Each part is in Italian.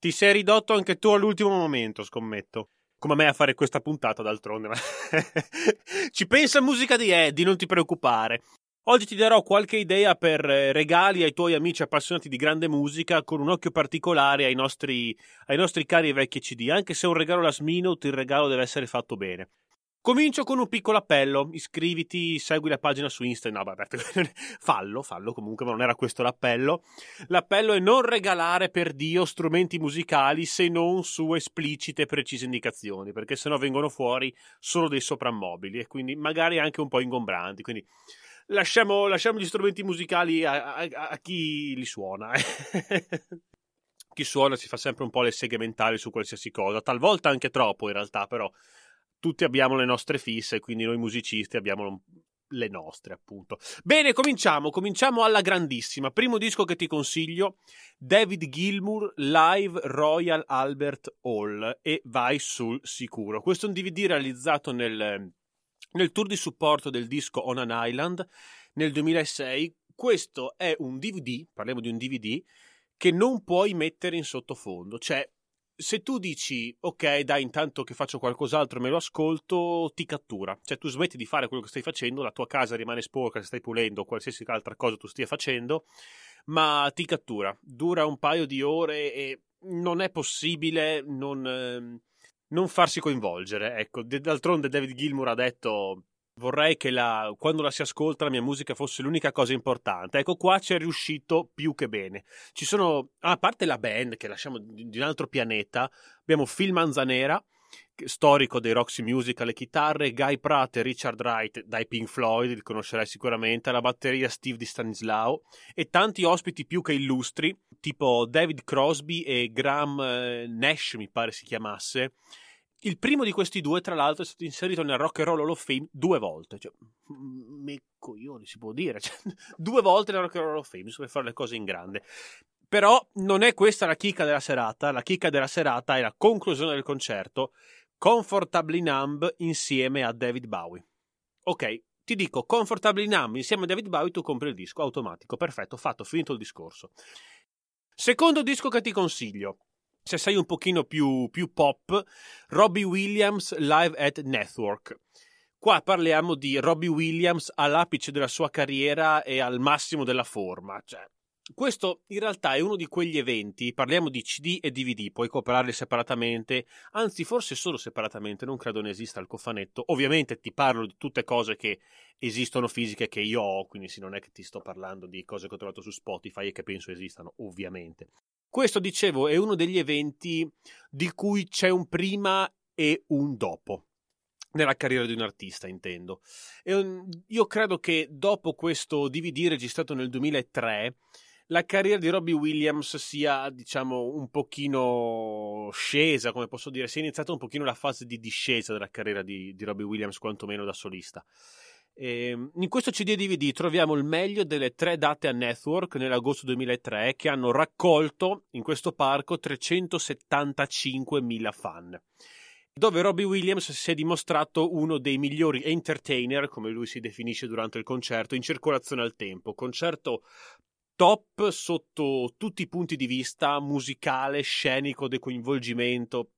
Ti sei ridotto anche tu all'ultimo momento, scommetto. Come me a fare questa puntata, d'altronde. Ci pensa musica di Eddie, non ti preoccupare. Oggi ti darò qualche idea per eh, regali ai tuoi amici appassionati di grande musica con un occhio particolare ai nostri, ai nostri cari e vecchi CD. Anche se è un regalo last minute, il regalo deve essere fatto bene. Comincio con un piccolo appello, iscriviti, segui la pagina su Instagram, no vabbè, fallo, fallo comunque, ma non era questo l'appello. L'appello è non regalare per Dio strumenti musicali se non su esplicite e precise indicazioni, perché sennò vengono fuori solo dei soprammobili e quindi magari anche un po' ingombranti, quindi lasciamo, lasciamo gli strumenti musicali a, a, a chi li suona. chi suona si fa sempre un po' le seghe mentali su qualsiasi cosa, talvolta anche troppo in realtà, però tutti abbiamo le nostre fisse, quindi noi musicisti abbiamo le nostre, appunto. Bene, cominciamo. Cominciamo alla grandissima. Primo disco che ti consiglio: David Gilmour Live Royal Albert Hall. E vai sul sicuro. Questo è un DVD realizzato nel, nel tour di supporto del disco On an Island nel 2006. Questo è un DVD, parliamo di un DVD, che non puoi mettere in sottofondo. Cioè, se tu dici ok dai intanto che faccio qualcos'altro me lo ascolto ti cattura. Cioè tu smetti di fare quello che stai facendo la tua casa rimane sporca se stai pulendo o qualsiasi altra cosa tu stia facendo ma ti cattura. Dura un paio di ore e non è possibile non, eh, non farsi coinvolgere ecco. D'altronde David Gilmour ha detto vorrei che la, quando la si ascolta la mia musica fosse l'unica cosa importante. Ecco, qua c'è riuscito più che bene. Ci sono, a parte la band che lasciamo di un altro pianeta, abbiamo Phil Manzanera, storico dei Roxy Music alle chitarre, Guy Pratt e Richard Wright dai Pink Floyd, li conoscerai sicuramente, alla batteria Steve di Stanislao e tanti ospiti più che illustri, tipo David Crosby e Graham eh, Nash, mi pare si chiamasse il primo di questi due, tra l'altro, è stato inserito nel Rock and Roll Hall of Fame due volte. Cioè, me coglioni, si può dire. Cioè, due volte nel Rock and Roll Hall of Fame, per fare le cose in grande. Però non è questa la chicca della serata. La chicca della serata è la conclusione del concerto. Comfortably Numb insieme a David Bowie. Ok, ti dico Comfortably Numb insieme a David Bowie, tu compri il disco automatico. Perfetto, fatto, finito il discorso. Secondo disco che ti consiglio se sei un pochino più, più pop, Robbie Williams Live at Network. Qua parliamo di Robbie Williams all'apice della sua carriera e al massimo della forma. Cioè, questo in realtà è uno di quegli eventi, parliamo di CD e DVD, puoi comprarli separatamente, anzi forse solo separatamente, non credo ne esista il cofanetto. Ovviamente ti parlo di tutte cose che esistono fisiche che io ho, quindi sì, non è che ti sto parlando di cose che ho trovato su Spotify e che penso esistano, ovviamente. Questo, dicevo, è uno degli eventi di cui c'è un prima e un dopo. Nella carriera di un artista, intendo. E io credo che dopo questo DVD registrato nel 2003, la carriera di Robbie Williams sia, diciamo, un pochino scesa, come posso dire, sia iniziata un pochino la fase di discesa della carriera di, di Robbie Williams, quantomeno da solista. Ehm, in questo CD DVD troviamo il meglio delle tre date a Network nell'agosto 2003 che hanno raccolto in questo parco 375.000 fan dove Robbie Williams si è dimostrato uno dei migliori entertainer, come lui si definisce durante il concerto, in circolazione al tempo. Concerto top sotto tutti i punti di vista, musicale, scenico, di coinvolgimento,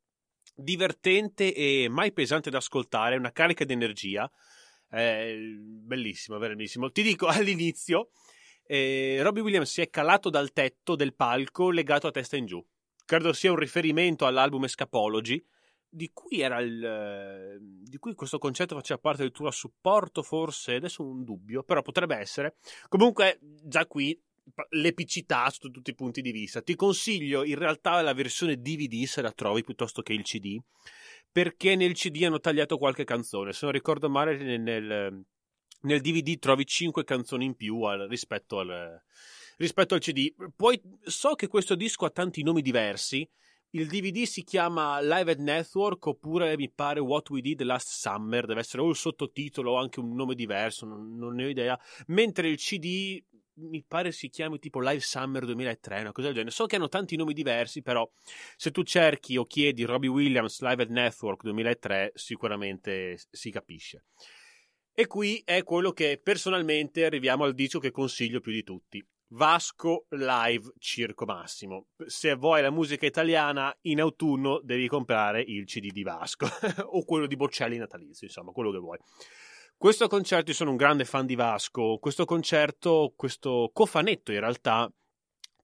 divertente e mai pesante da ascoltare, una carica di energia È bellissimo, bellissimo. Ti dico all'inizio, eh, Robbie Williams si è calato dal tetto del palco legato a testa in giù. Credo sia un riferimento all'album Escapology, di cui il. di cui questo concetto faceva parte del a supporto, forse. Adesso un dubbio, però potrebbe essere. Comunque, già qui l'epicità sotto tutti i punti di vista. Ti consiglio in realtà la versione DVD se la trovi piuttosto che il CD, perché nel CD hanno tagliato qualche canzone. Se non ricordo male, nel, nel DVD trovi 5 canzoni in più al, rispetto, al, rispetto al CD. Poi so che questo disco ha tanti nomi diversi. Il DVD si chiama Live at Network oppure mi pare What We Did Last Summer, deve essere o il sottotitolo o anche un nome diverso, non, non ne ho idea. Mentre il CD mi pare si chiami tipo Live Summer 2003, una cosa del genere. So che hanno tanti nomi diversi, però se tu cerchi o chiedi Robbie Williams Live at Network 2003, sicuramente si capisce. E qui è quello che personalmente arriviamo al disco che consiglio più di tutti. Vasco Live Circo Massimo. Se vuoi la musica italiana, in autunno devi comprare il CD di Vasco o quello di Boccelli natalizio, insomma, quello che vuoi. Questo concerto, io sono un grande fan di Vasco, questo concerto, questo cofanetto in realtà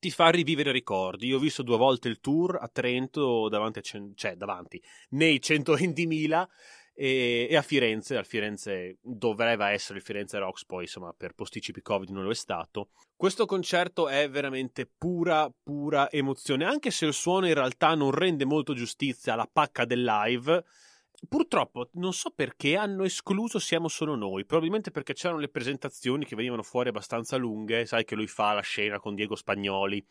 ti fa rivivere ricordi. Io ho visto due volte il tour a Trento, davanti, a, cioè davanti nei 120.000 e, e, a Firenze, al Firenze doveva essere il Firenze Rocks, poi insomma per posticipi Covid non lo è stato. Questo concerto è veramente pura, pura emozione, anche se il suono in realtà non rende molto giustizia alla pacca del live Purtroppo non so perché hanno escluso Siamo solo noi, probabilmente perché c'erano le presentazioni che venivano fuori abbastanza lunghe, sai che lui fa la scena con Diego Spagnoli.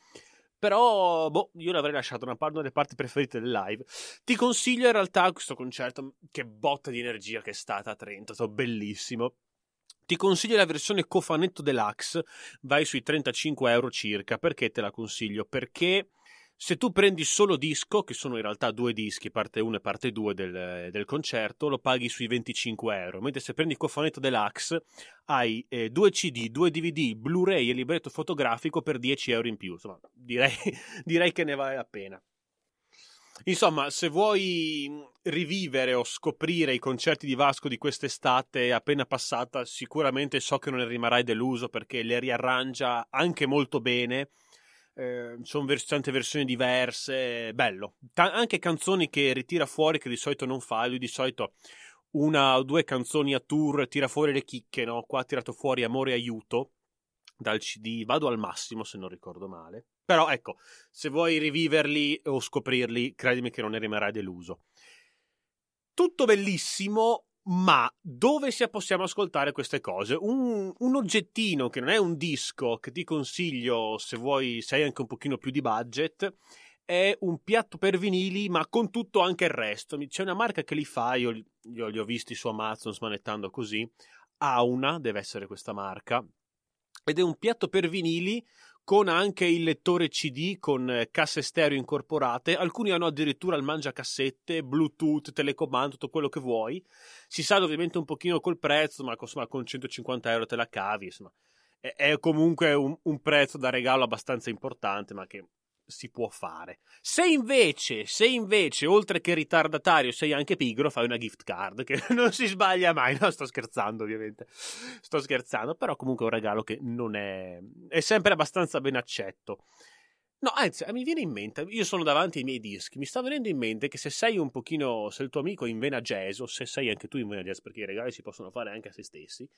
Però, boh, io l'avrei lasciato una, una delle parti preferite del live. Ti consiglio in realtà questo concerto, che botta di energia che è stata a Trento, è stato bellissimo. Ti consiglio la versione cofanetto deluxe, vai sui 35 euro circa. Perché te la consiglio? Perché se tu prendi solo disco, che sono in realtà due dischi, parte 1 e parte 2 del, del, concerto, lo paghi sui 25 euro. Mentre se prendi il cofanetto deluxe, hai eh, due CD, due DVD, Blu-ray e libretto fotografico per 10 euro in più. Insomma, direi, direi che ne vale la pena. Insomma, se vuoi rivivere o scoprire i concerti di Vasco di quest'estate appena passata, sicuramente so che non ne rimarrai deluso perché le riarrangia anche molto bene eh, sono vers- tante versioni diverse, bello. Ta- anche canzoni che ritira fuori che di solito non fa, lui di solito una o due canzoni a tour tira fuori le chicche, no? Qua ha tirato fuori Amore e Aiuto dal CD, vado al massimo se non ricordo male. Però ecco, se vuoi riviverli o scoprirli, credimi che non ne rimarrai deluso. Tutto bellissimo, ma dove possiamo ascoltare queste cose? Un, un, oggettino che non è un disco che ti consiglio se vuoi, se hai anche un pochino più di budget, è un piatto per vinili, ma con tutto anche il resto. C'è una marca che li fa, io, io li ho visti su Amazon smanettando così. Auna deve essere questa marca. Ed è un piatto per vinili con anche il lettore CD con eh, casse stereo incorporate. Alcuni hanno addirittura il mangiacassette, Bluetooth, telecomando, tutto quello che vuoi. Si sa ovviamente un pochino col prezzo, ma insomma, con 150 euro te la cavi. Insomma. È comunque un, un prezzo da regalo abbastanza importante, ma che si può fare. Se invece, se invece, oltre che ritardatario, sei anche pigro, fai una gift card, che non si sbaglia mai. No, sto scherzando, ovviamente. Sto scherzando, però comunque è un regalo che non è... è sempre abbastanza ben accetto. No, anzi, mi viene in mente, io sono davanti ai miei dischi, mi sta venendo in mente che se sei un pochino, se il tuo amico è in vena jazz, o se sei anche tu in vena jazz, perché i regali si possono fare anche a se stessi,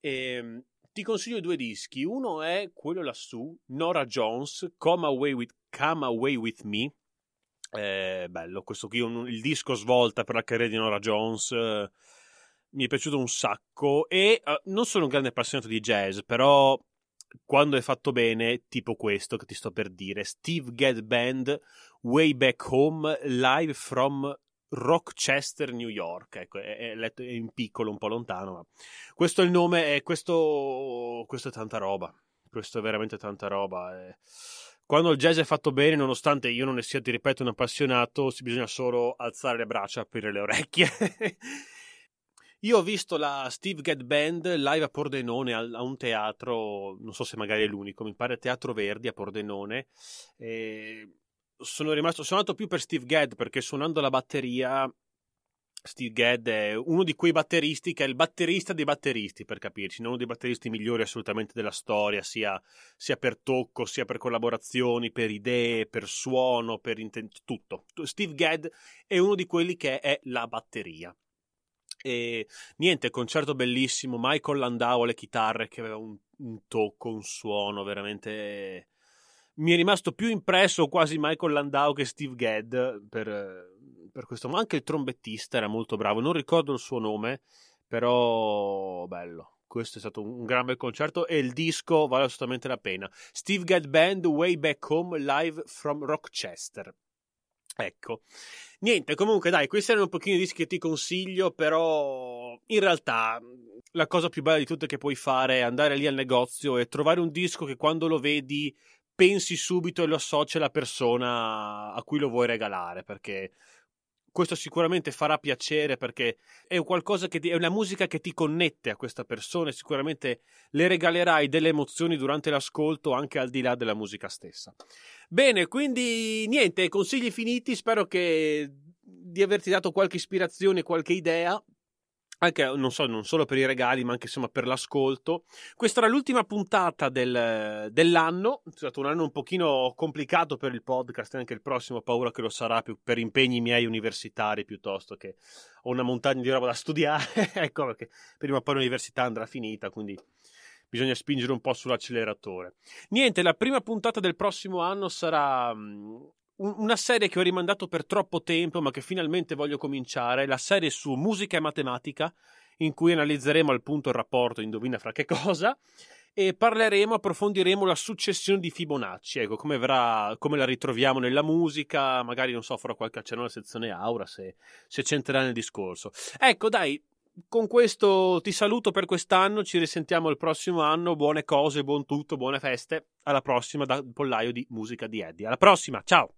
ehm, ti consiglio due dischi. Uno è quello lassù, Nora Jones, Come Away with, Come Away with Me. Eh, bello, questo qui, un, il disco svolta per la carriera di Nora Jones. Eh, mi è piaciuto un sacco. E eh, non sono un grande appassionato di jazz, però quando è fatto bene, tipo questo che ti sto per dire, Steve Gadd Band, Way Back Home, live from Rochester, New York. Ecco, è, letto in piccolo, un po' lontano, ma questo è il nome e questo, questo è tanta roba. Questo è veramente tanta roba. E quando il jazz è fatto bene, nonostante io non ne sia, ti ripeto, un appassionato, si bisogna solo alzare le braccia, aprire le orecchie. io ho visto la Steve Gadd Band live a Pordenone a un teatro, non so se magari è l'unico, mi pare Teatro Verdi a Pordenone. E sono rimasto sono andato più per Steve Gadd perché suonando la batteria Steve Gadd è uno di quei batteristi che è il batterista dei batteristi, per capirci, non uno dei batteristi migliori assolutamente della storia, sia, sia per tocco, sia per collaborazioni, per idee, per suono, per inten- tutto. Steve Gadd è uno di quelli che è la batteria. E niente, concerto bellissimo, Michael Landau alle chitarre che aveva un, un tocco, un suono veramente mi è rimasto più impresso quasi Michael Landau che Steve Gadd per, per questo, ma anche il trombettista era molto bravo, non ricordo il suo nome, però bello. Questo è stato un gran bel concerto e il disco vale assolutamente la pena. Steve Gadd Band Way Back Home live from Rochester. Ecco, niente, comunque dai, questi erano un pochino i dischi che ti consiglio, però in realtà la cosa più bella di tutto che puoi fare è andare lì al negozio e trovare un disco che quando lo vedi pensi subito e lo associ alla persona a cui lo vuoi regalare, perché questo sicuramente farà piacere perché è ti, è una musica che ti connette a questa persona e sicuramente le regalerai delle emozioni durante l'ascolto anche al di là della musica stessa. Bene, quindi niente, consigli finiti, spero che di averti dato qualche ispirazione, qualche idea anche non, so, non solo per i regali, ma anche insomma per l'ascolto. Questa era l'ultima puntata del, dell'anno. È stato un anno un pochino complicato per il podcast, anche il prossimo paura che lo sarà più per impegni miei universitari piuttosto che ho una montagna di roba da studiare. ecco perché prima o poi l'università andrà finita, quindi bisogna spingere un po' sull'acceleratore. Niente, la prima puntata del prossimo anno sarà una serie che ho rimandato per troppo tempo, ma che finalmente voglio cominciare, la serie su musica e matematica, in cui analizzeremo al punto il rapporto, indovina fra che cosa, e parleremo, approfondiremo la successione di Fibonacci, ecco, come, verrà, come la ritroviamo nella musica, magari non so, farò qualche accenno alla sezione Aura se, se c'entrerà nel discorso. Ecco, dai, con questo ti saluto per quest'anno, ci risentiamo il prossimo anno, buone cose, buon tutto, buone feste, alla prossima da Pollaio di Musica di Eddie. Alla prossima, ciao!